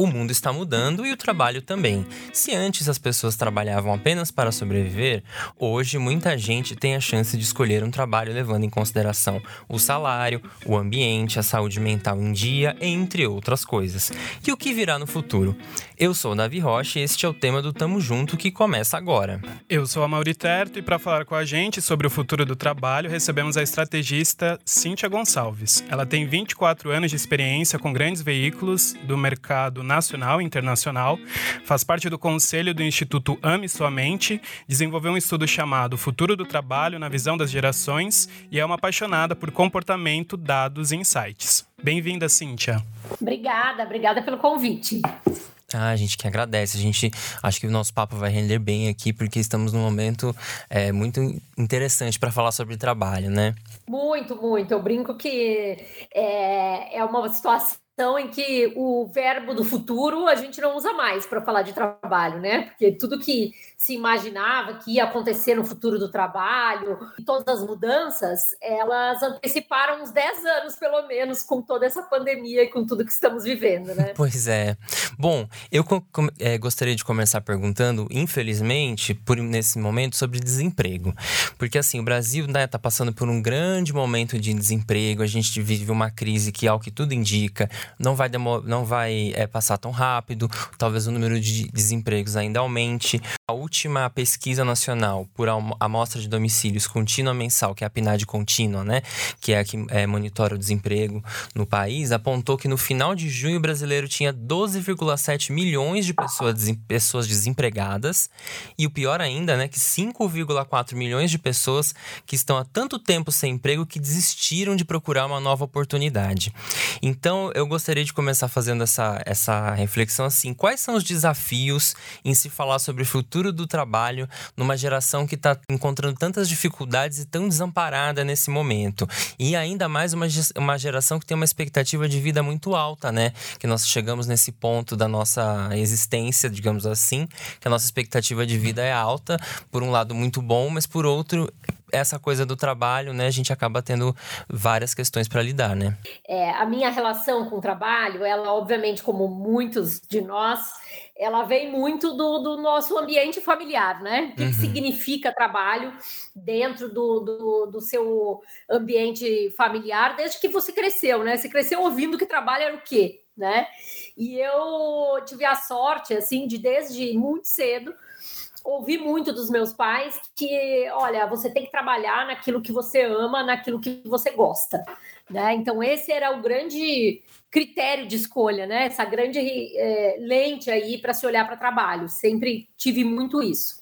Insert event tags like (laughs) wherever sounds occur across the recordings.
O mundo está mudando e o trabalho também. Se antes as pessoas trabalhavam apenas para sobreviver, hoje muita gente tem a chance de escolher um trabalho levando em consideração o salário, o ambiente, a saúde mental em dia, entre outras coisas. E o que virá no futuro? Eu sou o Davi Rocha e este é o tema do Tamo Junto que começa agora. Eu sou a Mauriterto e para falar com a gente sobre o futuro do trabalho, recebemos a estrategista Cíntia Gonçalves. Ela tem 24 anos de experiência com grandes veículos do mercado nacional e internacional, faz parte do conselho do Instituto Ame Sua Mente, desenvolveu um estudo chamado Futuro do Trabalho na Visão das Gerações e é uma apaixonada por comportamento, dados e insights. Bem-vinda, Cíntia. Obrigada, obrigada pelo convite. Ah, a gente que agradece. A gente acho que o nosso papo vai render bem aqui, porque estamos num momento é, muito interessante para falar sobre trabalho, né? Muito, muito. Eu brinco que é, é uma situação em que o verbo do futuro a gente não usa mais para falar de trabalho, né? Porque tudo que se imaginava que ia acontecer no futuro do trabalho, e todas as mudanças, elas anteciparam uns 10 anos, pelo menos, com toda essa pandemia e com tudo que estamos vivendo, né? Pois é. Bom, eu é, gostaria de começar perguntando, infelizmente, por nesse momento, sobre desemprego. Porque, assim, o Brasil está né, tá passando por um grande momento de desemprego, a gente vive uma crise que, ao que tudo indica, não vai, não vai é, passar tão rápido, talvez o número de desempregos ainda aumente. A última pesquisa nacional por amostra de domicílios contínua mensal, que é a PNAD contínua, né, que é a que é, monitora o desemprego no país, apontou que no final de junho o brasileiro tinha 12,7 milhões de pessoas, pessoas desempregadas e o pior ainda, né, que 5,4 milhões de pessoas que estão há tanto tempo sem emprego que desistiram de procurar uma nova oportunidade. Então, eu gostaria de começar fazendo essa, essa reflexão assim, quais são os desafios em se falar sobre o futuro futuro do trabalho numa geração que está encontrando tantas dificuldades e tão desamparada nesse momento. E ainda mais uma, uma geração que tem uma expectativa de vida muito alta, né? Que nós chegamos nesse ponto da nossa existência, digamos assim, que a nossa expectativa de vida é alta, por um lado muito bom, mas por outro essa coisa do trabalho, né, a gente acaba tendo várias questões para lidar, né? É, a minha relação com o trabalho, ela obviamente, como muitos de nós, ela vem muito do, do nosso ambiente familiar, né? O que, uhum. que significa trabalho dentro do, do, do, seu ambiente familiar desde que você cresceu, né? Você cresceu ouvindo que trabalho era o quê, né? E eu tive a sorte, assim, de desde muito cedo ouvi muito dos meus pais que, olha, você tem que trabalhar naquilo que você ama, naquilo que você gosta, né? Então esse era o grande critério de escolha, né? Essa grande é, lente aí para se olhar para trabalho. Sempre tive muito isso.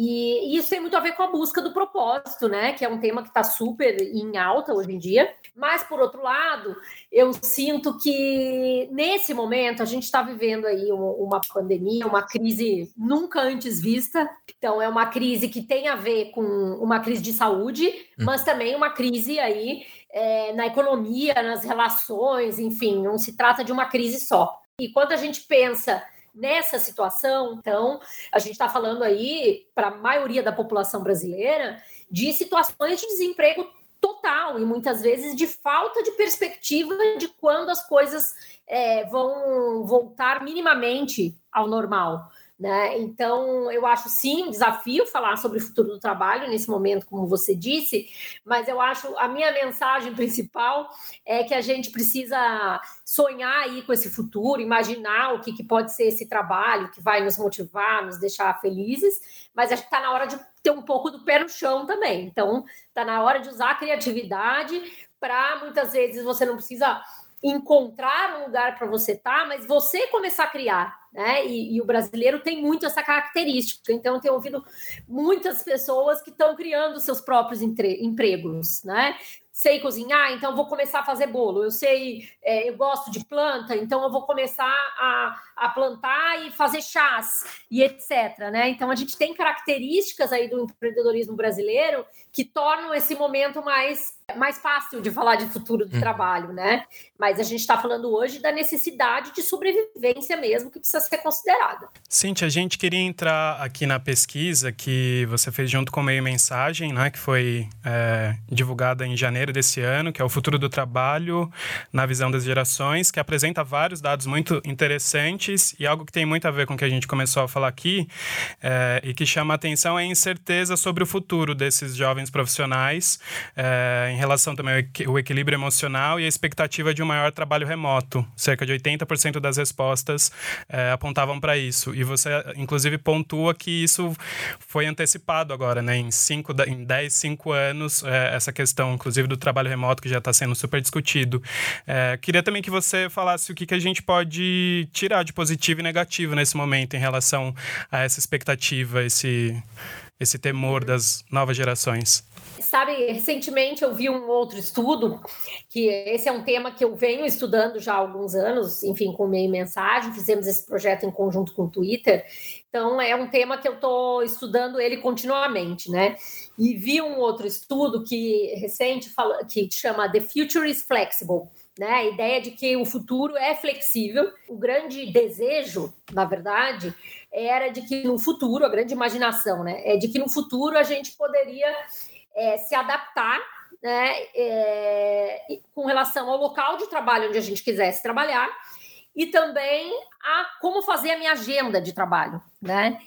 E, e, isso tem muito a ver com a busca do propósito, né? Que é um tema que está super em alta hoje em dia. Mas, por outro lado, eu sinto que nesse momento a gente está vivendo aí uma pandemia, uma crise nunca antes vista. Então, é uma crise que tem a ver com uma crise de saúde, hum. mas também uma crise aí é, na economia, nas relações, enfim, não se trata de uma crise só. E quando a gente pensa nessa situação, então, a gente está falando aí, para a maioria da população brasileira, de situações de desemprego total e muitas vezes de falta de perspectiva de quando as coisas é, vão voltar minimamente ao normal. Né? Então, eu acho sim um desafio falar sobre o futuro do trabalho nesse momento, como você disse, mas eu acho a minha mensagem (laughs) principal é que a gente precisa sonhar aí com esse futuro, imaginar o que, que pode ser esse trabalho que vai nos motivar, nos deixar felizes, mas acho que está na hora de ter um pouco do pé no chão também. Então, está na hora de usar a criatividade para muitas vezes você não precisa encontrar um lugar para você estar, tá, mas você começar a criar, né? E, e, o brasileiro tem muito essa característica. Então, eu tenho ouvido muitas pessoas que estão criando seus próprios empregos, né? Sei cozinhar, então vou começar a fazer bolo. Eu sei, é, eu gosto de planta, então eu vou começar a, a plantar e fazer chás e etc. Né? Então a gente tem características aí do empreendedorismo brasileiro que tornam esse momento mais mais fácil de falar de futuro do hum. trabalho, né? Mas a gente está falando hoje da necessidade de sobrevivência mesmo que precisa ser considerada. Cintia, a gente queria entrar aqui na pesquisa que você fez junto com o Meio Mensagem, né? Que foi é, divulgada em janeiro desse ano, que é o futuro do trabalho na visão das gerações, que apresenta vários dados muito interessantes e algo que tem muito a ver com o que a gente começou a falar aqui é, e que chama atenção é a incerteza sobre o futuro desses jovens profissionais é, em relação também ao equilíbrio emocional e a expectativa de um maior trabalho remoto. Cerca de 80% das respostas é, apontavam para isso. E você, inclusive, pontua que isso foi antecipado agora, né? Em, cinco, em 10, 5 anos, é, essa questão, inclusive, do trabalho remoto, que já está sendo super discutido. É, queria também que você falasse o que, que a gente pode tirar de positivo e negativo nesse momento em relação a essa expectativa, esse, esse temor das novas gerações. Sabe, recentemente eu vi um outro estudo, que esse é um tema que eu venho estudando já há alguns anos, enfim, com meio mensagem, fizemos esse projeto em conjunto com o Twitter. Então, é um tema que eu estou estudando ele continuamente, né? E vi um outro estudo que recente fala, que chama The Future is Flexible. Né? A ideia de que o futuro é flexível. O grande desejo, na verdade, era de que no futuro, a grande imaginação, né? É de que no futuro a gente poderia é, se adaptar né, é, com relação ao local de trabalho onde a gente quisesse trabalhar e também a como fazer a minha agenda de trabalho, né?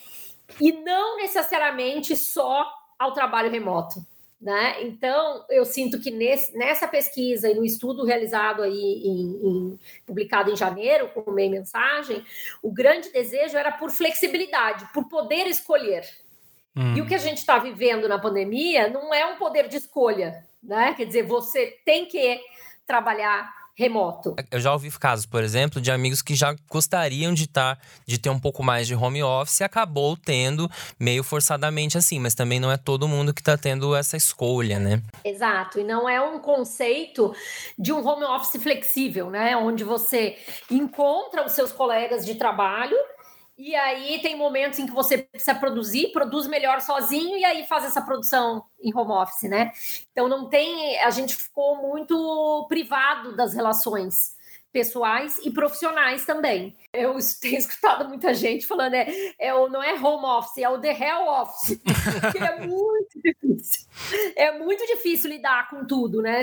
E não necessariamente só ao trabalho remoto, né? Então eu sinto que nesse, nessa pesquisa e no estudo realizado aí em, em, publicado em janeiro com o meio mensagem, o grande desejo era por flexibilidade, por poder escolher, Hum. E o que a gente está vivendo na pandemia não é um poder de escolha, né? Quer dizer, você tem que trabalhar remoto. Eu já ouvi casos, por exemplo, de amigos que já gostariam de estar, tá, de ter um pouco mais de home office e acabou tendo meio forçadamente assim, mas também não é todo mundo que está tendo essa escolha, né? Exato, e não é um conceito de um home office flexível, né? Onde você encontra os seus colegas de trabalho e aí tem momentos em que você precisa produzir, produz melhor sozinho e aí faz essa produção em home office, né? Então não tem, a gente ficou muito privado das relações pessoais e profissionais também. Eu (laughs) tenho escutado muita gente falando, é, é o, não é home office, é o the hell office. (laughs) é muito difícil. É muito difícil lidar com tudo, né?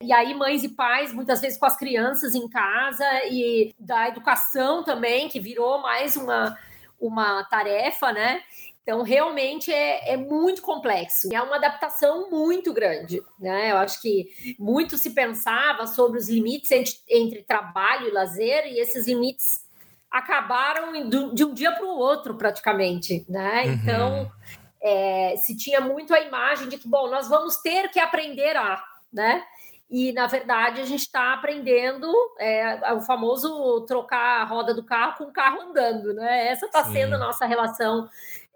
E aí, mães e pais, muitas vezes com as crianças em casa e da educação também, que virou mais uma, uma tarefa, né? Então, realmente é, é, muito complexo. É uma adaptação muito grande. Né? Eu acho que muito se pensava sobre os limites entre, entre trabalho e lazer, e esses limites acabaram de um dia para o outro, praticamente. Né? Uhum. Então, é, se tinha muito a imagem de que, bom, nós vamos ter que aprender a. Né? E, na verdade, a gente está aprendendo é, o famoso trocar a roda do carro com o carro andando, né? Essa está sendo a nossa relação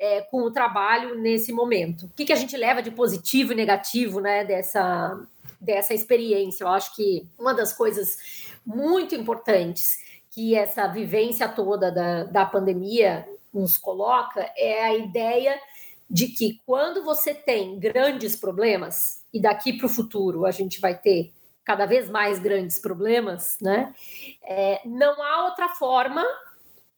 é, com o trabalho nesse momento. O que, que a gente leva de positivo e negativo né, dessa, dessa experiência? Eu acho que uma das coisas muito importantes que essa vivência toda da, da pandemia nos coloca é a ideia de que quando você tem grandes problemas, e daqui para o futuro a gente vai ter cada vez mais grandes problemas, né? É, não há outra forma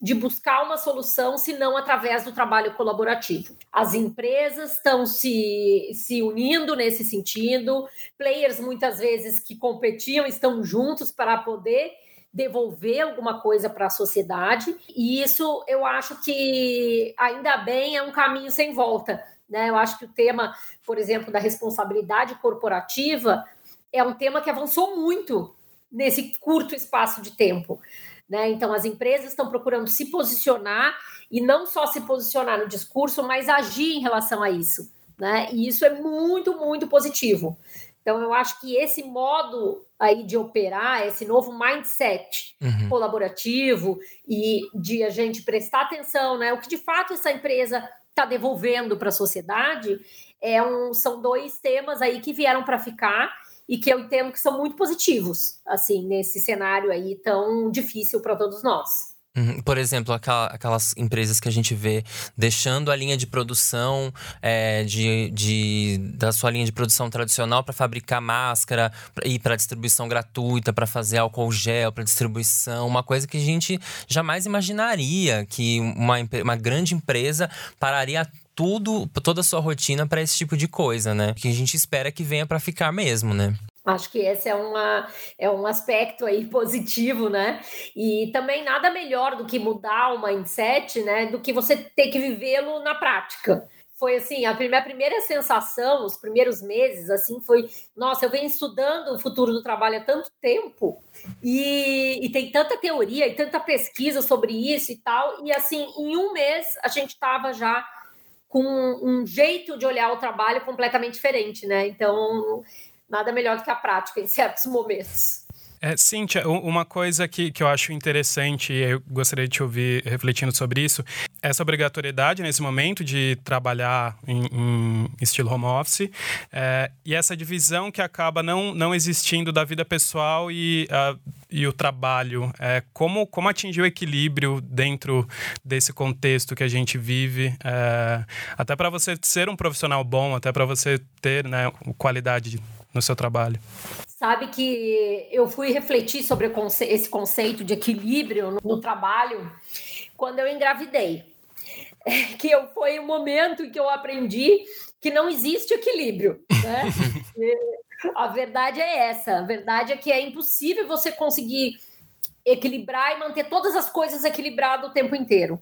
de buscar uma solução se não através do trabalho colaborativo. As empresas estão se, se unindo nesse sentido, players muitas vezes que competiam estão juntos para poder devolver alguma coisa para a sociedade, e isso eu acho que ainda bem é um caminho sem volta. Né? Eu acho que o tema, por exemplo, da responsabilidade corporativa é um tema que avançou muito nesse curto espaço de tempo. Né? Então, as empresas estão procurando se posicionar e não só se posicionar no discurso, mas agir em relação a isso. Né? E isso é muito, muito positivo. Então, eu acho que esse modo aí de operar, esse novo mindset uhum. colaborativo e de a gente prestar atenção, né? O que de fato essa empresa está devolvendo para a sociedade é um, são dois temas aí que vieram para ficar e que eu entendo que são muito positivos, assim, nesse cenário aí tão difícil para todos nós. Uhum. Por exemplo, aquelas empresas que a gente vê deixando a linha de produção é, de, de, da sua linha de produção tradicional para fabricar máscara e para distribuição gratuita, para fazer álcool gel, para distribuição, uma coisa que a gente jamais imaginaria que uma, uma grande empresa pararia tudo, toda a sua rotina para esse tipo de coisa, né? Que a gente espera que venha para ficar mesmo, né? Acho que esse é, uma, é um aspecto aí (laughs) positivo, né? E também nada melhor do que mudar o mindset, né? Do que você ter que vivê-lo na prática. Foi assim, a primeira, a primeira sensação, os primeiros meses, assim, foi: nossa, eu venho estudando o futuro do trabalho há tanto tempo, e, e tem tanta teoria e tanta pesquisa sobre isso e tal, e assim, em um mês a gente estava já com um jeito de olhar o trabalho completamente diferente, né? Então, nada melhor do que a prática em certos momentos. É, Cíntia, uma coisa que, que eu acho interessante, e eu gostaria de te ouvir refletindo sobre isso, essa obrigatoriedade nesse momento de trabalhar em, em estilo home office é, e essa divisão que acaba não, não existindo da vida pessoal e, uh, e o trabalho. É, como, como atingir o equilíbrio dentro desse contexto que a gente vive, é, até para você ser um profissional bom, até para você ter né, qualidade no seu trabalho? Sabe que eu fui refletir sobre esse conceito de equilíbrio no, no trabalho quando eu engravidei. que eu, foi o momento em que eu aprendi que não existe equilíbrio. Né? (laughs) a verdade é essa. A verdade é que é impossível você conseguir equilibrar e manter todas as coisas equilibradas o tempo inteiro.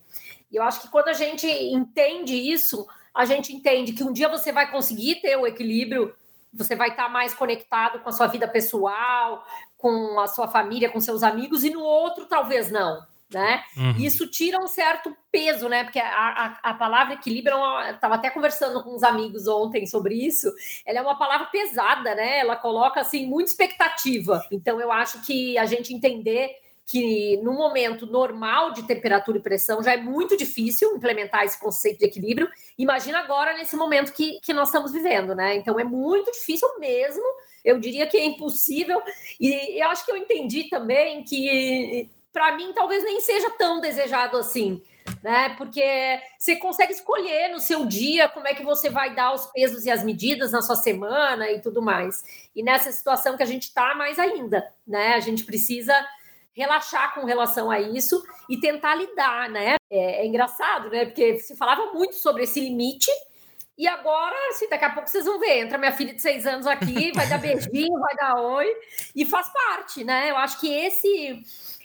E eu acho que quando a gente entende isso, a gente entende que um dia você vai conseguir ter o equilíbrio você vai estar mais conectado com a sua vida pessoal, com a sua família, com seus amigos, e no outro talvez não. Né? Uhum. Isso tira um certo peso, né? Porque a, a, a palavra equilíbrio, estava até conversando com uns amigos ontem sobre isso. Ela é uma palavra pesada, né? Ela coloca assim muita expectativa. Então eu acho que a gente entender que no momento normal de temperatura e pressão já é muito difícil implementar esse conceito de equilíbrio. Imagina agora nesse momento que, que nós estamos vivendo, né? Então é muito difícil mesmo. Eu diria que é impossível. E eu acho que eu entendi também que, para mim, talvez nem seja tão desejado assim. Né? Porque você consegue escolher no seu dia como é que você vai dar os pesos e as medidas na sua semana e tudo mais. E nessa situação que a gente está, mais ainda, né? A gente precisa relaxar com relação a isso e tentar lidar, né? É, é, engraçado, né? Porque se falava muito sobre esse limite. E agora, assim, daqui a pouco vocês vão ver, entra minha filha de seis anos aqui, vai dar beijinho, vai dar oi, e faz parte, né? Eu acho que esse,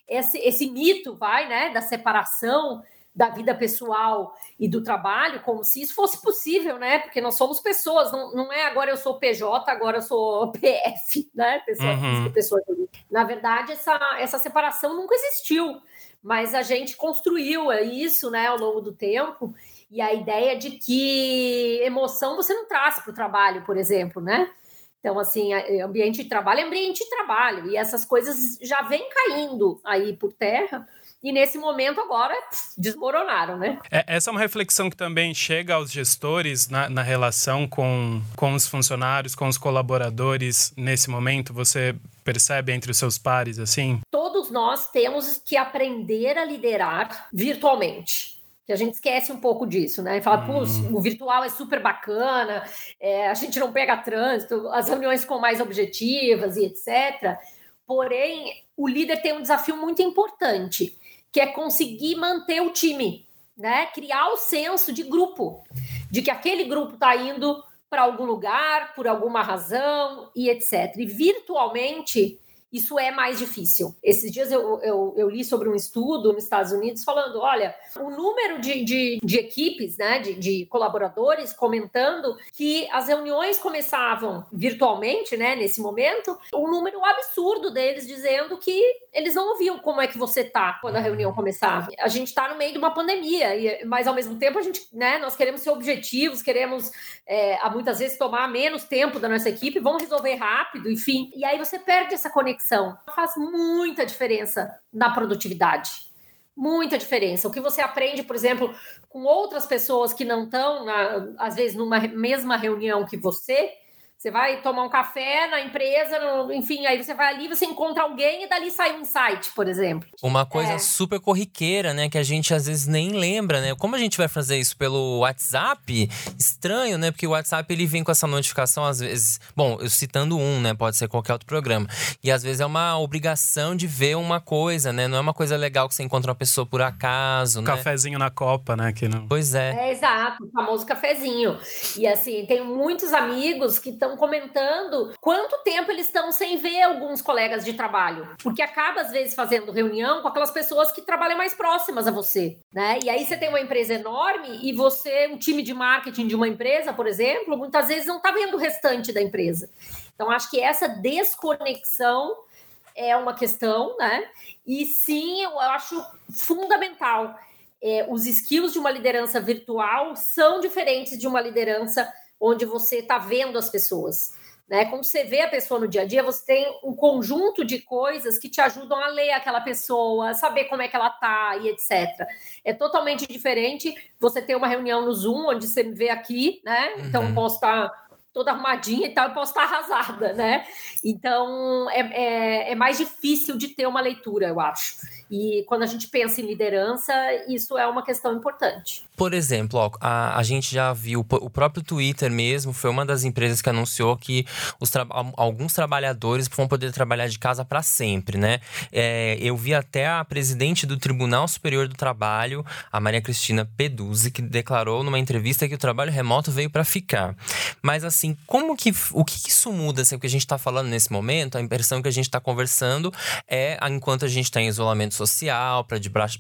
esse, esse mito, vai, né, da separação, da vida pessoal e do trabalho, como se isso fosse possível, né? Porque nós somos pessoas, não, não é agora eu sou PJ, agora eu sou (laughs) PF, né? Pessoa uhum. pessoa Na verdade, essa, essa separação nunca existiu, mas a gente construiu isso, né, ao longo do tempo. E a ideia de que emoção você não traz para o trabalho, por exemplo, né? Então, assim, ambiente de trabalho é ambiente de trabalho, e essas coisas já vêm caindo aí por terra e nesse momento agora desmoronaram, né? É, essa é uma reflexão que também chega aos gestores na, na relação com, com os funcionários, com os colaboradores nesse momento. Você percebe entre os seus pares assim? Todos nós temos que aprender a liderar virtualmente que a gente esquece um pouco disso, né? E fala, hum. o virtual é super bacana, é, a gente não pega trânsito, as reuniões ficam mais objetivas e etc. Porém, o líder tem um desafio muito importante, que é conseguir manter o time, né? Criar o senso de grupo, de que aquele grupo está indo para algum lugar, por alguma razão e etc. E virtualmente isso é mais difícil. Esses dias eu, eu, eu, li sobre um estudo nos Estados Unidos falando: olha, o número de, de, de equipes, né, de, de, colaboradores comentando que as reuniões começavam virtualmente, né, nesse momento, um número absurdo deles dizendo que eles não ouviam como é que você tá quando a reunião começava. A gente está no meio de uma pandemia, mas ao mesmo tempo a gente, né, nós queremos ser objetivos, queremos é, muitas vezes tomar menos tempo da nossa equipe, vamos resolver rápido, enfim. E aí você perde essa conexão conexão faz muita diferença na produtividade. Muita diferença. O que você aprende, por exemplo, com outras pessoas que não estão, às vezes, numa mesma reunião que você, Você vai tomar um café na empresa, no, enfim, aí você vai ali, você encontra alguém e dali sai um insight, por exemplo. Uma coisa é. super corriqueira, né? Que a gente às vezes nem lembra, né? Como a gente vai fazer isso pelo WhatsApp? Estranho, né? Porque o WhatsApp ele vem com essa notificação, às vezes. Bom, eu citando um, né? Pode ser qualquer outro programa. E às vezes é uma obrigação de ver uma coisa, né? Não é uma coisa legal que você encontra uma pessoa por acaso, um né? Cafezinho na Copa, né? Que não... Pois é. É, exato, o famoso cafezinho. E assim, tem muitos amigos que estão estão comentando quanto tempo eles estão sem ver alguns colegas de trabalho. Porque acaba, às vezes, fazendo reunião com aquelas pessoas que trabalham mais próximas a você, né? E aí você tem uma empresa enorme e você, um time de marketing de uma empresa, por exemplo, muitas vezes não está vendo o restante da empresa. Então, acho que essa desconexão é uma questão, né? E sim, eu acho fundamental. É, os skills de uma liderança virtual são diferentes de uma liderança onde você está vendo as pessoas. Né? Quando você vê a pessoa no dia a dia, você tem um conjunto de coisas que te ajudam a ler aquela pessoa, saber como é que ela tá e etc. É totalmente diferente você ter uma reunião no Zoom, onde você me vê aqui, né? Então, uhum. posso estar tá toda arrumadinha e tal, eu posso estar tá arrasada, né? Então, é, é, é mais difícil de ter uma leitura, eu acho. E quando a gente pensa em liderança, isso é uma questão importante. Por exemplo, ó, a, a gente já viu o próprio Twitter mesmo, foi uma das empresas que anunciou que os tra alguns trabalhadores vão poder trabalhar de casa para sempre, né? É, eu vi até a presidente do Tribunal Superior do Trabalho, a Maria Cristina Peduzzi, que declarou numa entrevista que o trabalho remoto veio para ficar. Mas assim, como que o que, que isso muda? Assim, o que a gente está falando nesse momento, a impressão que a gente está conversando é enquanto a gente está em isolamento social,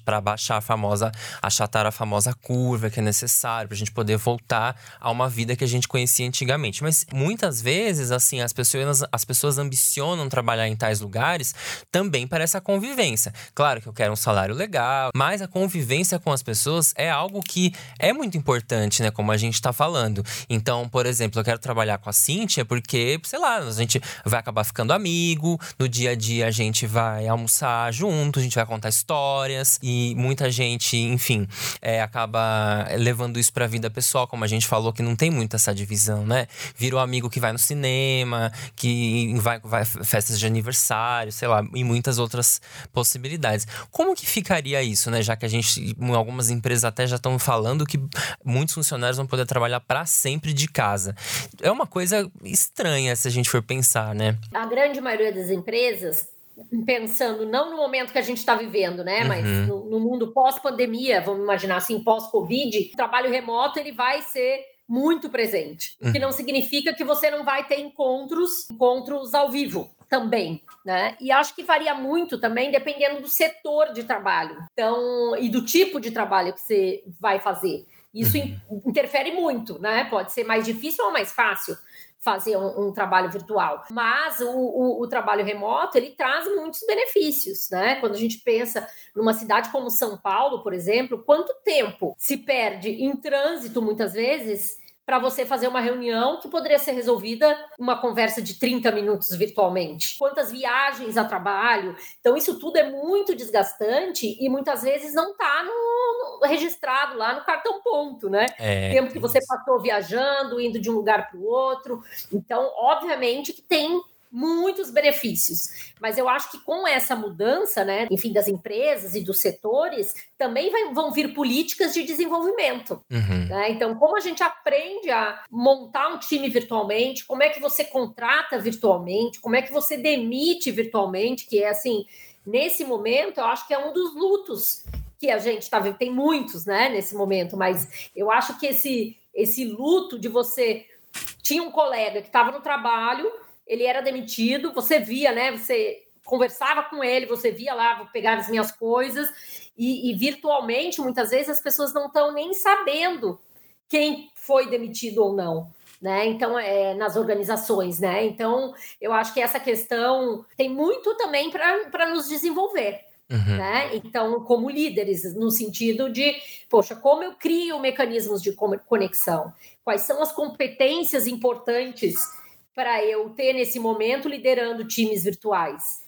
para baixar a famosa, achatar a famosa curva que é necessário, para a gente poder voltar a uma vida que a gente conhecia antigamente. Mas muitas vezes, assim, as pessoas, as pessoas ambicionam trabalhar em tais lugares também para essa convivência. Claro que eu quero um salário legal, mas a convivência com as pessoas é algo que é muito importante, né? Como a gente está falando. Então, por exemplo, eu quero trabalhar com a Cíntia porque, sei lá, a gente vai acabar ficando amigo, no dia a dia a gente vai almoçar junto, a gente vai contar histórias e muita gente, enfim, é, acaba levando isso para a vida pessoal, como a gente falou que não tem muito essa divisão, né? Vira o amigo que vai no cinema, que vai, vai festas de aniversário, sei lá, e muitas outras possibilidades. Como que ficaria isso, né? Já que a gente, algumas empresas até já estão falando que muitos funcionários vão poder trabalhar para sempre de casa. É uma coisa estranha se a gente for pensar, né? A grande maioria das empresas pensando não no momento que a gente está vivendo, né, uhum. mas no, no mundo pós-pandemia, vamos imaginar assim, pós-Covid, o trabalho remoto ele vai ser muito presente, o que uhum. não significa que você não vai ter encontros, encontros ao vivo também, né? E acho que varia muito também dependendo do setor de trabalho, então e do tipo de trabalho que você vai fazer. Isso uhum. interfere muito, né? Pode ser mais difícil ou mais fácil fazer um, um trabalho virtual. Mas o, o, o, trabalho remoto ele traz muitos benefícios, né? Quando a gente pensa numa cidade como São Paulo, por exemplo, quanto tempo se perde em trânsito muitas vezes para você fazer uma reunião que poderia ser resolvida uma conversa de 30 minutos virtualmente. Quantas viagens a trabalho. Então, isso tudo é muito desgastante e muitas vezes não está no, no, registrado lá no cartão ponto, né? É, Tempo que você passou viajando, indo de um lugar para o outro. Então, obviamente que tem muitos benefícios. Mas eu acho que com essa mudança, né, enfim, das empresas e dos setores, também vai, vão vir políticas de desenvolvimento. Uhum. Né? Então, como a gente aprende a montar um time virtualmente, como é que você contrata virtualmente, como é que você demite virtualmente, que é assim, nesse momento, eu acho que é um dos lutos que a gente está vendo. Tem muitos, né, nesse momento, mas eu acho que esse, esse luto de você. Tinha um colega que estava no trabalho ele era demitido, você via, né? Você conversava com ele, você via lá, vou pegar as minhas coisas, e, e virtualmente, muitas vezes, as pessoas não estão nem sabendo quem foi demitido ou não. Né? Então, é, nas organizações, né? Então, eu acho que essa questão tem muito também para nos desenvolver. Uhum. Né? Então, como líderes, no sentido de, poxa, como eu crio mecanismos de conexão? Quais são as competências importantes para eu ter nesse momento liderando times virtuais.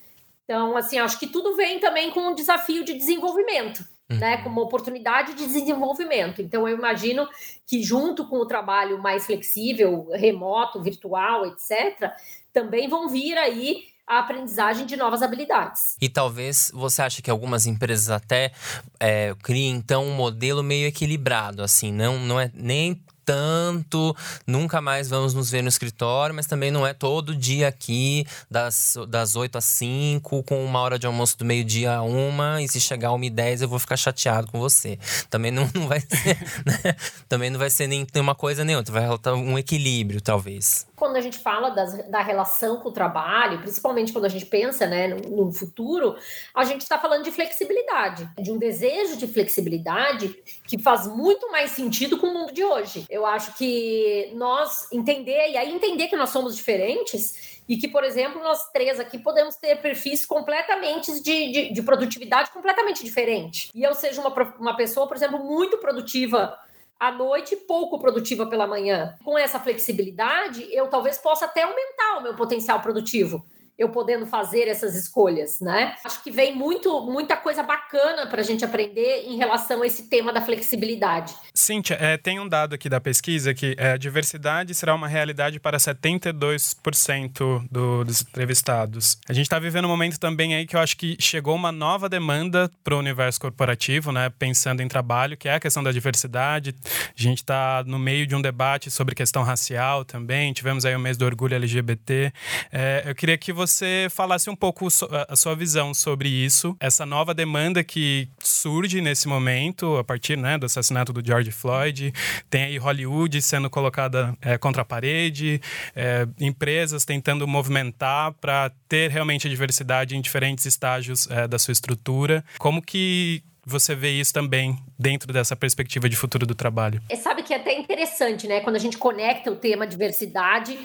Então, assim, acho que tudo vem também com um desafio de desenvolvimento. uhum. né, como uma oportunidade de desenvolvimento. Então, eu imagino que, junto com o trabalho mais flexível, remoto, virtual, etc., também vão vir aí a aprendizagem de novas habilidades. E talvez você ache que algumas empresas até é, criem então um modelo meio equilibrado, assim, não, não é nem tanto, nunca mais vamos nos ver no escritório, mas também não é todo dia aqui, das, das 8 às 5, com uma hora de almoço do meio-dia a uma, e se chegar a 1 e 10 eu vou ficar chateado com você. Também não, (laughs) não vai ser, né? Também não vai ser nem uma coisa nem outra, vai faltar um equilíbrio, talvez. Quando a gente fala das, da relação com o trabalho, principalmente quando a gente pensa né, no, no futuro, a gente está falando de flexibilidade, de um desejo de flexibilidade que faz muito mais sentido com o mundo de hoje. Eu acho que nós entender, e aí entender que nós somos diferentes, e que, por exemplo, nós três aqui podemos ter perfis completamente de, de, de produtividade completamente diferente. E eu seja uma, uma pessoa, por exemplo, muito produtiva à noite e pouco produtiva pela manhã. Com essa flexibilidade, eu talvez possa até aumentar o meu potencial produtivo eu podendo fazer essas escolhas, né? Acho que vem muito, muita coisa bacana para a gente aprender em relação a esse tema da flexibilidade. Cíntia, é, tem um dado aqui da pesquisa que é, a diversidade será uma realidade para 72% do, dos entrevistados. A gente está vivendo um momento também aí que eu acho que chegou uma nova demanda para o universo corporativo, né? Pensando em trabalho, que é a questão da diversidade. A gente está no meio de um debate sobre questão racial também. Tivemos aí o mês do orgulho LGBT. É, eu queria que você você falasse um pouco a sua visão sobre isso, essa nova demanda que surge nesse momento, a partir né, do assassinato do George Floyd. Tem aí Hollywood sendo colocada é, contra a parede, é, empresas tentando movimentar para ter realmente a diversidade em diferentes estágios é, da sua estrutura. Como que você vê isso também dentro dessa perspectiva de futuro do trabalho? É, sabe que é até interessante, né? Quando a gente conecta o tema diversidade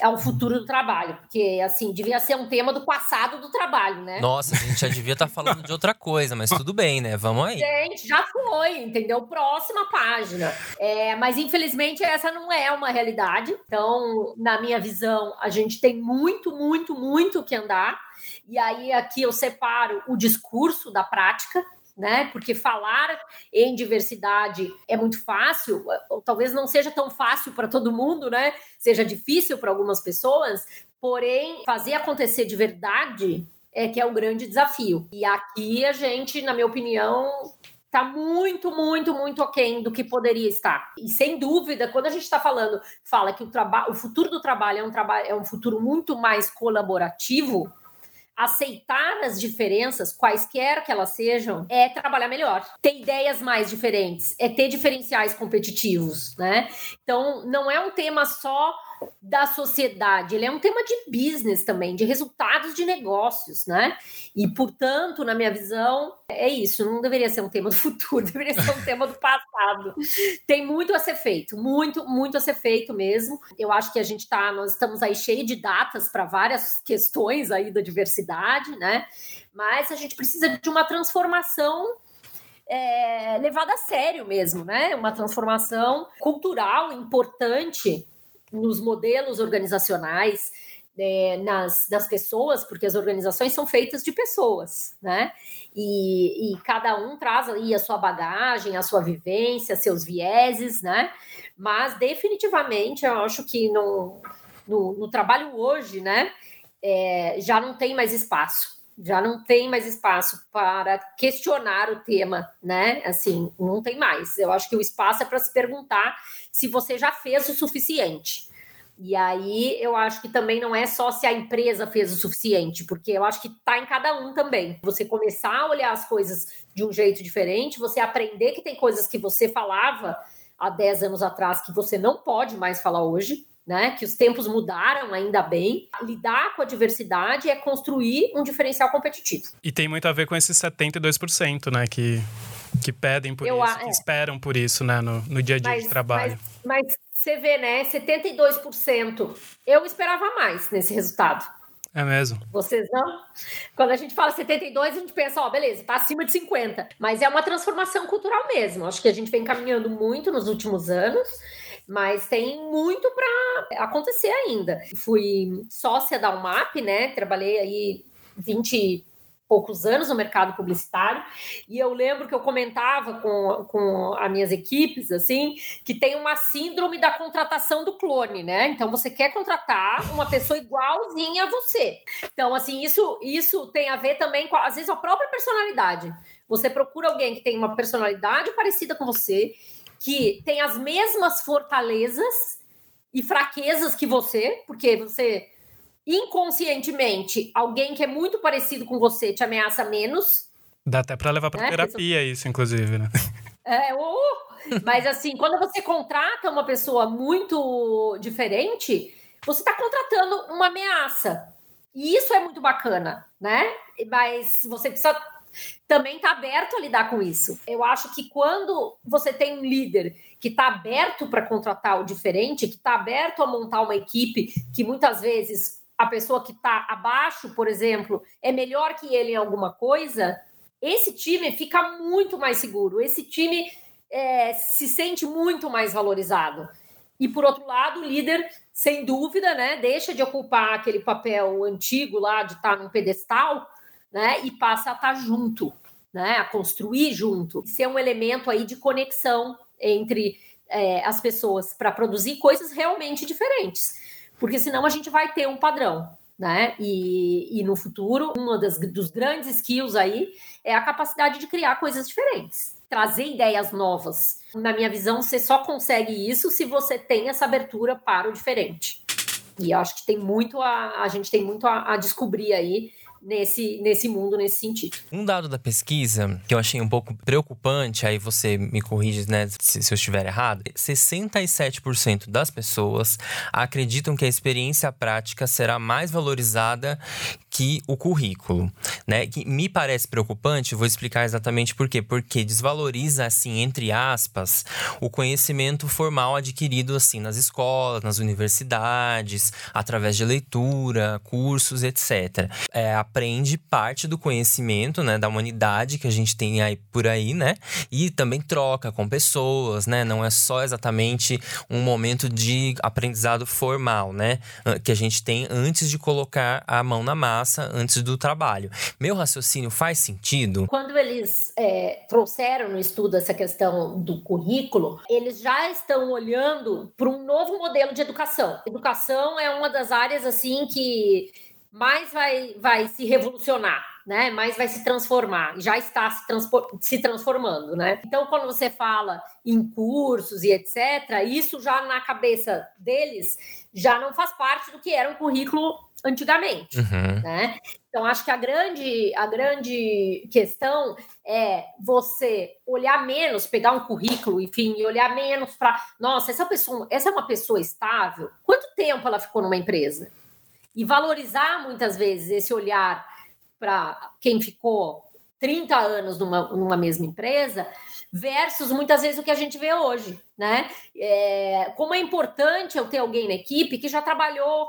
ao futuro do trabalho, porque assim devia ser um tema do passado do trabalho, né? Nossa, a gente já devia estar tá falando de outra coisa, mas tudo bem, né? Vamos aí. Gente, já foi, entendeu? Próxima página. É, mas infelizmente essa não é uma realidade. Então, na minha visão, a gente tem muito, muito, muito que andar. E aí aqui eu separo o discurso da prática né? Porque falar em diversidade é muito fácil, ou talvez não seja tão fácil para todo mundo, né? Seja difícil para algumas pessoas, porém, fazer acontecer de verdade é que é o grande desafio. E aqui a gente, na minha opinião, está muito, muito, muito aquém do que poderia estar. E sem dúvida, quando a gente está falando, fala que o, o futuro do trabalho é um trabalho, é um futuro muito mais colaborativo, aceitar as diferenças, quaisquer que elas sejam, é trabalhar melhor. Ter ideias mais diferentes, é ter diferenciais competitivos, né? Então, não é um tema só da sociedade, ele é um tema de business também, de resultados de negócios, né? E, portanto, na minha visão, é isso, não deveria ser um tema do (laughs) futuro, deveria ser um tema do passado. Tem muito a ser feito, muito, muito a ser feito mesmo. Eu acho que a gente tá, nós estamos aí cheio de datas para várias questões aí da diversidade, né? Mas a gente precisa de uma transformação é, levada a sério mesmo, né? Uma transformação cultural importante nos modelos organizacionais, é, nas, nas pessoas, porque as organizações são feitas de pessoas, né? E, e, cada um traz aí a sua bagagem, a sua vivência, seus vieses, né? Mas definitivamente eu acho que no, no, no trabalho hoje, né, é, já não tem mais espaço. Já não tem mais espaço para questionar o tema, né? Assim, não tem mais. Eu acho que o espaço é para se perguntar se você já fez o suficiente. E aí eu acho que também não é só se a empresa fez o suficiente, porque eu acho que está em cada um também. Você começar a olhar as coisas de um jeito diferente, você aprender que tem coisas que você falava há 10 anos atrás que você não pode mais falar hoje. Né, que os tempos mudaram, ainda bem. Lidar com a diversidade é construir um diferencial competitivo. E tem muito a ver com esses 72%, né, que, que pedem por eu, isso, é. que esperam por isso, né, no, no dia a dia mas, de trabalho. Mas, mas você vê, né? 72%. Eu esperava mais nesse resultado. É mesmo. Vocês não? Quando a gente fala 72, a gente pensa, ó, beleza, tá acima de 50. Mas é uma transformação cultural mesmo. Acho que a gente vem caminhando muito nos últimos anos, mas tem muito para acontecer ainda. Fui sócia da UMAP, né? Trabalhei aí 20 poucos anos no mercado publicitário, e eu lembro que eu comentava com, com as minhas equipes, assim, que tem uma síndrome da contratação do clone, né? Então, você quer contratar uma pessoa igualzinha a você. Então, assim, isso, isso tem a ver também com, às vezes, a própria personalidade. Você procura alguém que tem uma personalidade parecida com você, que tem as mesmas fortalezas e fraquezas que você, porque você inconscientemente, alguém que é muito parecido com você te ameaça menos. Dá até para levar para né? terapia isso, inclusive, né? É, ou, mas assim, quando você contrata uma pessoa muito diferente, você está contratando uma ameaça. E isso é muito bacana, né? Mas você precisa também estar tá aberto a lidar com isso. Eu acho que quando você tem um líder que está aberto para contratar o diferente, que está aberto a montar uma equipe que muitas vezes a pessoa que está abaixo, por exemplo, é melhor que ele em alguma coisa, esse time fica muito mais seguro, esse time é, se sente muito mais valorizado. E por outro lado, o líder, sem dúvida, né, deixa de ocupar aquele papel antigo lá de estar tá num pedestal, né, e passa a estar tá junto, né, a construir junto, ser um elemento aí de conexão entre é, as pessoas para produzir coisas realmente diferentes porque senão a gente vai ter um padrão. Né? E, e no futuro, uma das, dos grandes skills aí é a capacidade de criar coisas diferentes, trazer ideias novas. Na minha visão, você só consegue isso se você tem essa abertura para o diferente. E eu acho que tem muito a, a gente tem muito a, a descobrir aí nesse, nesse mundo, nesse sentido. Um dado da pesquisa que eu achei um pouco preocupante, aí você me corrige, né, se, se eu estiver errado. 67% das pessoas acreditam que a experiência prática será mais valorizada que o currículo, né? Que me parece preocupante, vou explicar exatamente por quê. Porque desvaloriza, assim, entre aspas, o conhecimento formal adquirido, assim, nas escolas, nas universidades, através de leitura, cursos, etc. É, aprende parte do conhecimento, né, da humanidade que a gente tem aí por aí, né? E também troca com pessoas, né? Não é só exatamente um momento de aprendizado formal, né? Que a gente tem antes de colocar a mão na massa antes do trabalho. Meu raciocínio faz sentido? Quando eles é, trouxeram no estudo essa questão do currículo, eles já estão olhando para um novo modelo de educação. Educação é uma das áreas assim que mais vai, vai se revolucionar, né? Mais vai se transformar, já está se, se transformando, né? Então, quando você fala em cursos e etc., isso já na cabeça deles já não faz parte do que era um currículo antigamente, uhum. né? Então acho que a grande a grande questão é você olhar menos, pegar um currículo, enfim, e olhar menos para, nossa, essa pessoa, essa é uma pessoa estável. Quanto tempo ela ficou numa empresa? E valorizar muitas vezes esse olhar para quem ficou 30 anos numa, numa mesma empresa versus muitas vezes o que a gente vê hoje, né? É, como é importante eu ter alguém na equipe que já trabalhou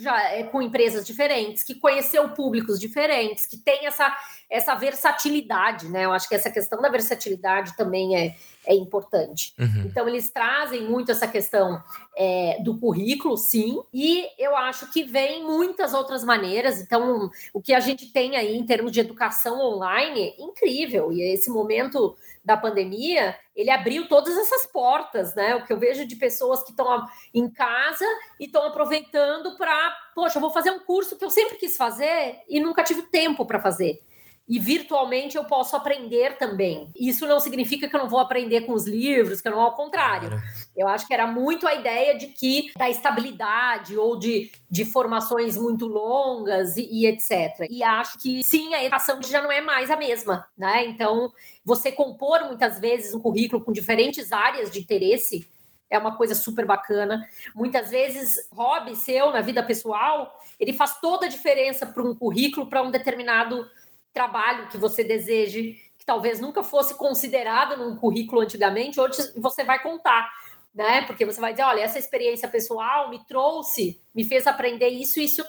já é com empresas diferentes, que conheceu públicos diferentes, que tem essa, essa versatilidade, né? Eu acho que essa questão da versatilidade também é, é importante. Uhum. Então, eles trazem muito essa questão é, do currículo, sim, e eu acho que vem muitas outras maneiras. Então, o que a gente tem aí em termos de educação online, incrível, e esse momento da pandemia, ele abriu todas essas portas, né? O que eu vejo de pessoas que estão em casa e estão aproveitando para, poxa, eu vou fazer um curso que eu sempre quis fazer e nunca tive tempo para fazer e virtualmente eu posso aprender também. Isso não significa que eu não vou aprender com os livros, que eu não, ao contrário. Eu acho que era muito a ideia de que da estabilidade ou de, de formações muito longas e, e etc. E acho que sim, a educação já não é mais a mesma, né? Então, você compor muitas vezes um currículo com diferentes áreas de interesse é uma coisa super bacana. Muitas vezes, hobby seu na vida pessoal, ele faz toda a diferença para um currículo, para um determinado trabalho que você deseje, que talvez nunca fosse considerado num currículo antigamente, hoje você vai contar, né? Porque você vai dizer, olha, essa experiência pessoal me trouxe, me fez aprender isso, isso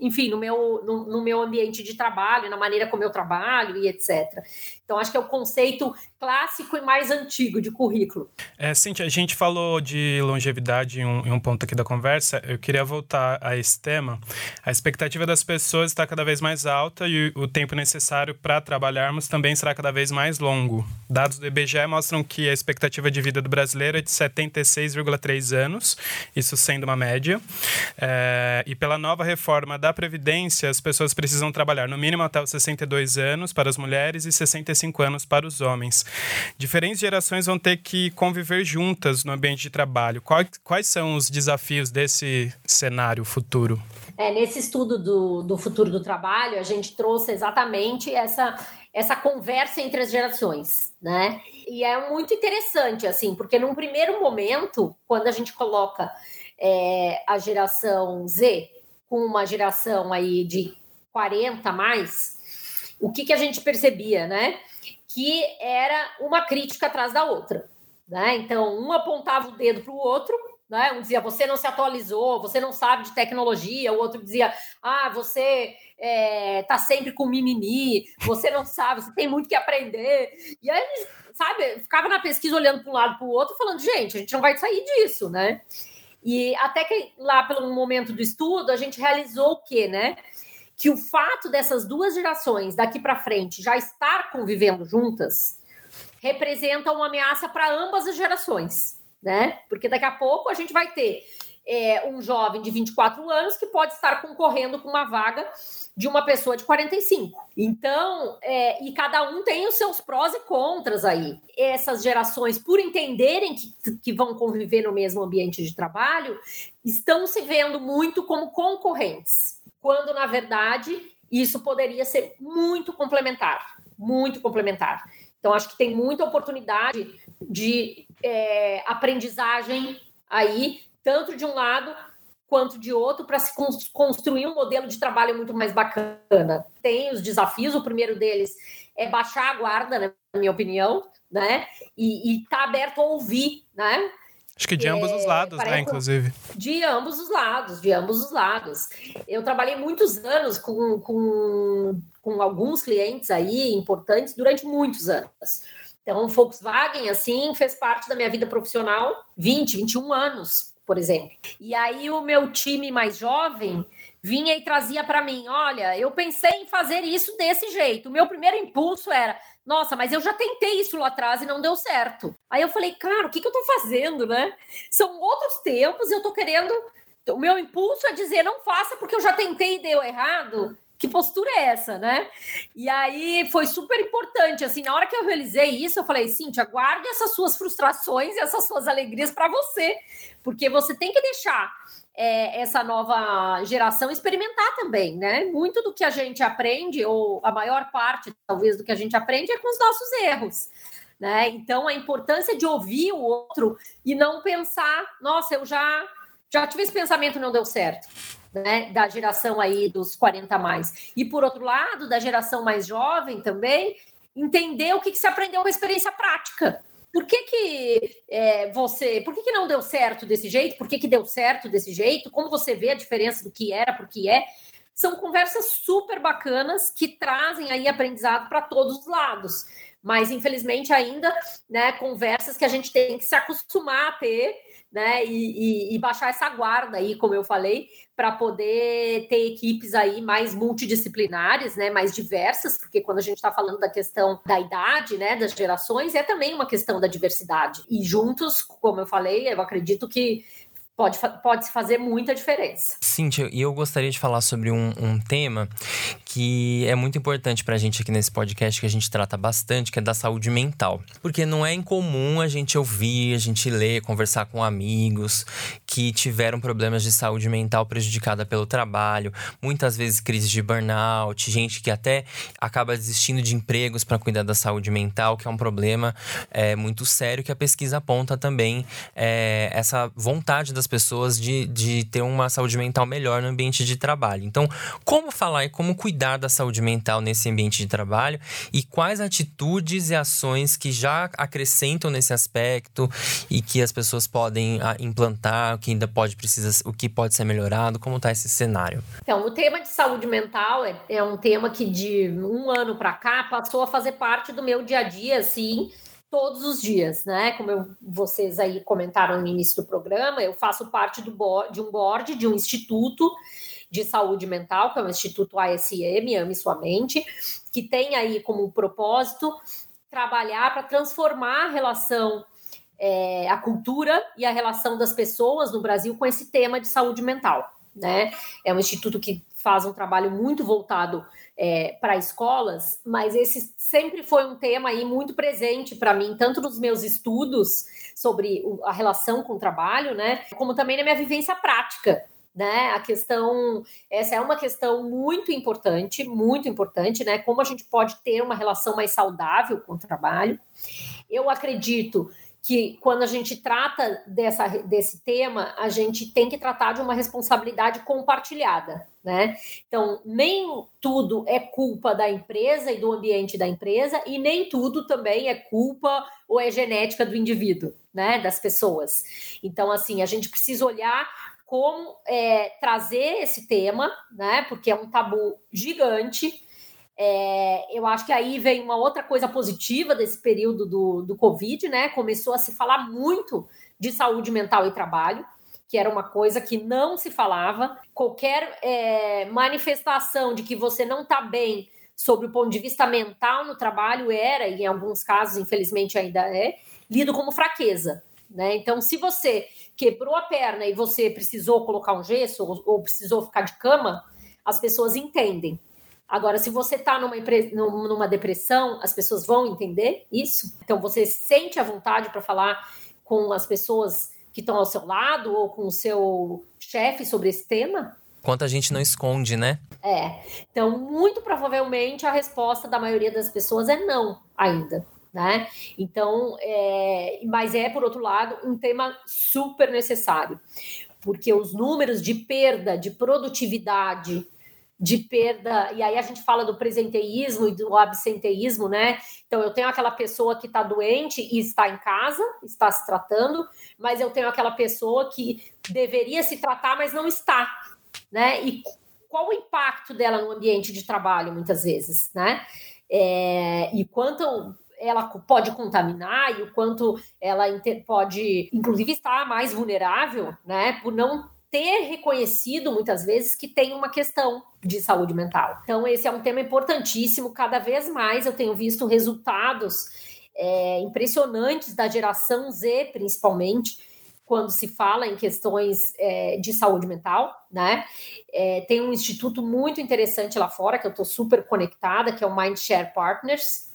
enfim, no meu, no, no, meu ambiente de trabalho, na maneira como eu trabalho e etc. Então, acho que é o conceito clássico e mais antigo de currículo. É, Cintia, a gente falou de longevidade em um, em um ponto aqui da conversa. Eu queria voltar a esse tema. A expectativa das pessoas está cada vez mais alta e o tempo necessário para trabalharmos também será cada vez mais longo. Dados do IBGE mostram que a expectativa de vida do brasileiro é de 76,3 anos, isso sendo uma média. É, e pela nova reforma da Previdência, as pessoas precisam trabalhar no mínimo até os 62 anos para as mulheres e 65 anos para os homens. Diferentes gerações vão ter que conviver juntas no ambiente de trabalho. Quais, quais são os desafios desse cenário futuro? É, nesse estudo do, do futuro do trabalho, a gente trouxe exatamente essa, essa conversa entre as gerações, né? E é muito interessante, assim, porque num primeiro momento, quando a gente coloca é, a geração Z com uma geração aí de 40 mais, o que, que a gente percebia, né? Que era uma crítica atrás da outra. Né? Então, um apontava o dedo para o outro, né? Um dizia, você não se atualizou, você não sabe de tecnologia, o outro dizia, ah, você é, tá sempre com mimimi, você não sabe, você tem muito que aprender. E aí, sabe, ficava na pesquisa olhando para um lado para o outro, falando, gente, a gente não vai sair disso, né? E até que lá pelo momento do estudo, a gente realizou o quê, né? Que o fato dessas duas gerações daqui para frente já estar convivendo juntas representa uma ameaça para ambas as gerações, né? Porque daqui a pouco a gente vai ter é, um jovem de 24 anos que pode estar concorrendo com uma vaga de uma pessoa de 45. Então, é, e cada um tem os seus prós e contras aí. Essas gerações, por entenderem que, que vão conviver no mesmo ambiente de trabalho, estão se vendo muito como concorrentes, quando na verdade isso poderia ser muito complementar muito complementar. Então, acho que tem muita oportunidade de é, aprendizagem aí, tanto de um lado quanto de outro para se construir um modelo de trabalho muito mais bacana. Tem os desafios, o primeiro deles é baixar a guarda, né, na minha opinião, né? E estar tá aberto a ouvir, né? Acho que de é, ambos os lados, né, inclusive. De ambos os lados, de ambos os lados. Eu trabalhei muitos anos com, com, com alguns clientes aí importantes durante muitos anos. Então, Volkswagen, assim, fez parte da minha vida profissional 20, 21 anos por exemplo. E aí o meu time mais jovem vinha e trazia para mim: olha, eu pensei em fazer isso desse jeito. O meu primeiro impulso era: nossa, mas eu já tentei isso lá atrás e não deu certo. Aí eu falei: cara, o que, que eu tô fazendo, né? São outros tempos, eu tô querendo. O meu impulso é dizer: não faça porque eu já tentei e deu errado que postura é essa, né? E aí foi super importante, assim, na hora que eu realizei isso, eu falei, Cintia, guarde essas suas frustrações e essas suas alegrias para você, porque você tem que deixar é, essa nova geração experimentar também, né? Muito do que a gente aprende, ou a maior parte, talvez, do que a gente aprende é com os nossos erros. Né? Então, a importância de ouvir o outro e não pensar, nossa, eu já já tive esse pensamento não deu certo né, da geração aí dos 40 mais. E por outro lado, da geração mais jovem também, entender o que, que se aprendeu com a experiência prática. Por que, que é, você. Por que, que não deu certo desse jeito? Por que, que deu certo desse jeito? Como você vê a diferença do que era para o que é? São conversas super bacanas que trazem aí aprendizado para todos os lados. Mas, infelizmente, ainda, né, conversas que a gente tem que se acostumar a ter né? E, e, e, baixar essa guarda aí, como eu falei, para poder ter equipes aí mais multidisciplinares, né? Mais diversas, porque quando a gente está falando da questão da idade, né? Das gerações, é também uma questão da diversidade. E juntos, como eu falei, eu acredito que pode, pode fazer muita diferença. Cíntia, e eu gostaria de falar sobre um, um tema que é muito importante para a gente aqui nesse podcast, que a gente trata bastante, que é da saúde mental. Porque não é incomum a gente ouvir, a gente ler, conversar com amigos que tiveram problemas de saúde mental prejudicada pelo trabalho, muitas vezes crise de burnout, gente que até acaba desistindo de empregos para cuidar da saúde mental, que é um problema é, muito sério que a pesquisa aponta também é, essa vontade das pessoas de, de ter uma saúde mental melhor no ambiente de trabalho. Então, como falar e como cuidar da saúde mental nesse ambiente de trabalho e quais atitudes e ações que já acrescentam nesse aspecto e que as pessoas podem ah, implantar, o que ainda pode precisar, o que pode ser melhorado, como está esse cenário? Então, o tema de saúde mental é, é um tema que de um ano para cá passou a fazer parte do meu dia a dia, assim, todos os dias, né? Como eu, vocês aí comentaram no início do programa, eu faço parte do de um board de um instituto de saúde mental, que é o Instituto ASM, Ame Sua Mente, que tem aí como propósito trabalhar para transformar a relação, é, a cultura e a relação das pessoas no Brasil com esse tema de saúde mental. Né? É um instituto que faz um trabalho muito voltado é, para escolas, mas esse sempre foi um tema aí muito presente para mim, tanto nos meus estudos sobre a relação com o trabalho, né, como também na minha vivência prática. Né, a questão, essa é uma questão muito importante, muito importante, né? Como a gente pode ter uma relação mais saudável com o trabalho. Eu acredito que quando a gente trata dessa, desse tema, a gente tem que tratar de uma responsabilidade compartilhada, né? Então, nem tudo é culpa da empresa e do ambiente da empresa, e nem tudo também é culpa ou é genética do indivíduo, né? Das pessoas. Então, assim, a gente precisa olhar como é, trazer esse tema, né? Porque é um tabu gigante é, eu acho que aí vem uma outra coisa positiva desse período do, do Covid, né? Começou a se falar muito de saúde mental e trabalho, que era uma coisa que não se falava. Qualquer é, manifestação de que você não está bem sobre o ponto de vista mental no trabalho era, e em alguns casos, infelizmente, ainda é, lido como fraqueza. Né? Então, se você quebrou a perna e você precisou colocar um gesso ou, ou precisou ficar de cama, as pessoas entendem. Agora, se você está numa, numa depressão, as pessoas vão entender isso? Então, você sente a vontade para falar com as pessoas que estão ao seu lado ou com o seu chefe sobre esse tema? Quanto a gente não esconde, né? É. Então, muito provavelmente a resposta da maioria das pessoas é não ainda. Né? Então, é... mas é, por outro lado, um tema super necessário, porque os números de perda de produtividade, de perda, e aí a gente fala do presenteísmo e do absenteísmo, né? Então eu tenho aquela pessoa que está doente e está em casa, está se tratando, mas eu tenho aquela pessoa que deveria se tratar, mas não está, né? E qual o impacto dela no ambiente de trabalho, muitas vezes, né? É, e quanto ela pode contaminar e o quanto ela pode, inclusive, estar mais vulnerável, né? Por não ter reconhecido muitas vezes que tem uma questão de saúde mental. Então, esse é um tema importantíssimo. Cada vez mais eu tenho visto resultados é, impressionantes da geração Z, principalmente, quando se fala em questões é, de saúde mental, né? É, tem um instituto muito interessante lá fora, que eu estou super conectada, que é o Mindshare Partners,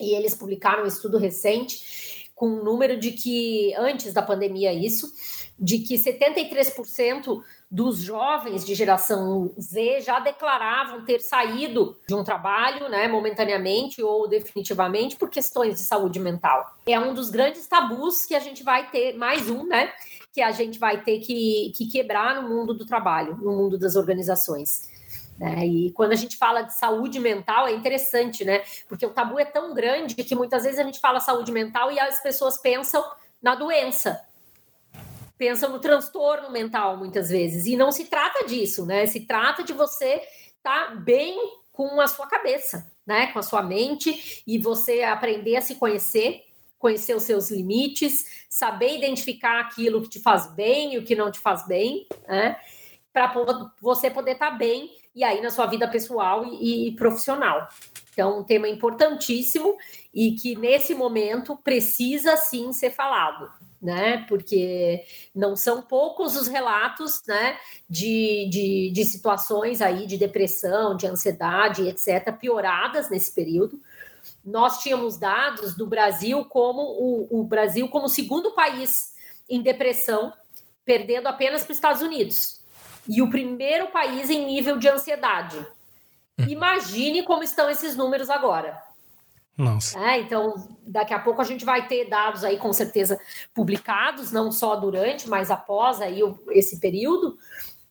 e eles publicaram um estudo recente com um número de que, antes da pandemia, isso, de que 73% dos jovens de geração Z já declaravam ter saído de um trabalho, né, momentaneamente ou definitivamente por questões de saúde mental. É um dos grandes tabus que a gente vai ter, mais um, né, que a gente vai ter que, que quebrar no mundo do trabalho, no mundo das organizações. Né? E quando a gente fala de saúde mental, é interessante, né? Porque o tabu é tão grande que muitas vezes a gente fala saúde mental e as pessoas pensam na doença, pensam no transtorno mental muitas vezes. E não se trata disso, né? Se trata de você estar tá bem com a sua cabeça, né? Com a sua mente e você aprender a se conhecer, conhecer os seus limites, saber identificar aquilo que te faz bem e o que não te faz bem, né? Para você poder estar tá bem e aí na sua vida pessoal e, e profissional. Então, um tema importantíssimo e que nesse momento precisa sim ser falado né? Porque não são poucos os relatos, né? De, de, de situações aí de depressão, de ansiedade, etc., pioradas nesse período. Nós tínhamos dados do Brasil como o, o Brasil como o segundo país em depressão, perdendo apenas para os Estados Unidos. E o primeiro país em nível de ansiedade. Hum. Imagine como estão esses números agora. Nossa. É, então, daqui a pouco a gente vai ter dados aí com certeza publicados, não só durante, mas após aí esse período.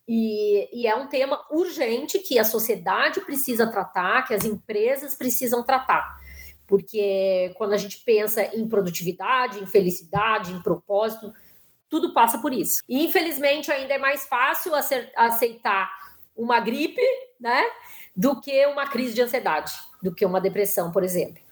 E, e, é um tema urgente que a sociedade precisa tratar, que as empresas precisam tratar. Porque quando a gente pensa em produtividade, em felicidade, em propósito, tudo passa por isso. E infelizmente ainda é mais fácil aceitar uma gripe, né, do que uma crise de ansiedade, do que uma depressão, por exemplo.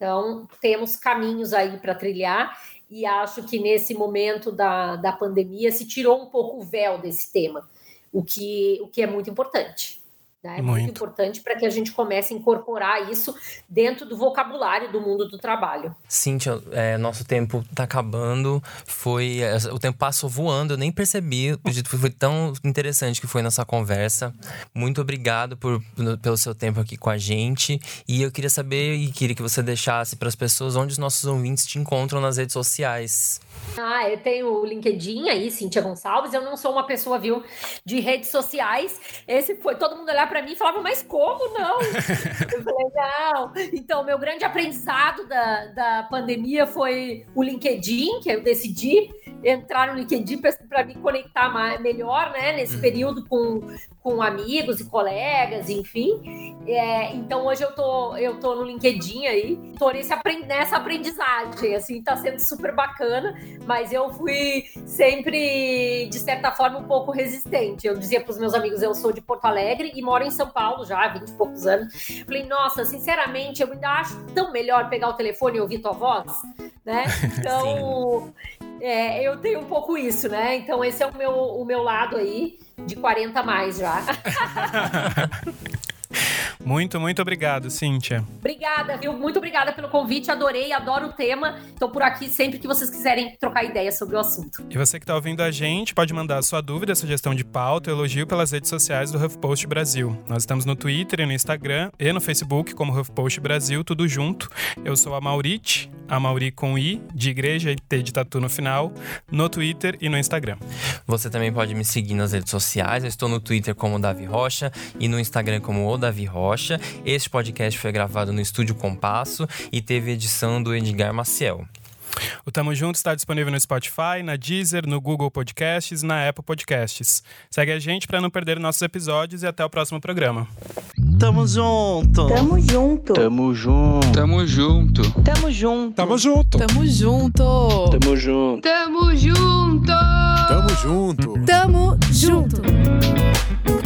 Então, temos caminhos aí para trilhar e acho que nesse momento da, da pandemia se tirou um pouco o véu desse tema, o que, o que é muito importante. Né? É muito, muito importante para que a gente comece a incorporar isso dentro do vocabulário do mundo do trabalho. Cíntia, é, nosso tempo está acabando. Foi é, O tempo passou voando, eu nem percebi. Foi tão interessante que foi nossa conversa. Muito obrigado por, pelo seu tempo aqui com a gente. E eu queria saber e queria que você deixasse para as pessoas onde os nossos ouvintes te encontram nas redes sociais. Ah, eu tenho o LinkedIn aí, Cíntia Gonçalves. Eu não sou uma pessoa, viu, de redes sociais. Esse foi todo mundo olhar para mim e falava, mas como não? (laughs) eu falei, não. Então, meu grande aprendizado da, da pandemia foi o LinkedIn, que eu decidi entrar no LinkedIn para me conectar mais, melhor, né, nesse uhum. período com, com amigos e colegas, enfim. É, então hoje eu tô, eu tô no LinkedIn aí, tô nesse, nessa aprendizagem, assim, tá sendo super bacana, mas eu fui sempre, de certa forma, um pouco resistente. Eu dizia para os meus amigos, eu sou de Porto Alegre e moro em São Paulo já há 20 e poucos anos. Falei, nossa, sinceramente, eu ainda acho tão melhor pegar o telefone e ouvir tua voz, né? (laughs) Então, é, eu tenho um pouco isso, né? Então esse é o meu, o meu lado aí, de 40 a mais já. (laughs) Muito, muito obrigado, Cíntia. Obrigada, viu? Muito obrigada pelo convite, adorei, adoro o tema. Estou por aqui sempre que vocês quiserem trocar ideias sobre o assunto. E você que está ouvindo a gente, pode mandar sua dúvida, sugestão de pauta, elogio pelas redes sociais do HuffPost Brasil. Nós estamos no Twitter e no Instagram e no Facebook como HuffPost Brasil, tudo junto. Eu sou a Maurite, a Mauri com I, de igreja e T de tatu no final, no Twitter e no Instagram. Você também pode me seguir nas redes sociais. Eu estou no Twitter como Davi Rocha e no Instagram como O Davi Rocha. Rocha. Este podcast foi gravado no Estúdio Compasso e teve edição do Edgar Maciel. O Tamo Junto está disponível no Spotify, na Deezer, no Google Podcasts e na Apple Podcasts. Segue a gente para não perder nossos episódios e até o próximo programa. Tamo junto. Tamo junto. Tamo junto. Tamo junto. Tamo junto. Tamo junto. Tamo junto. Tamo junto. Tamo junto. Tamo junto. Tamo junto.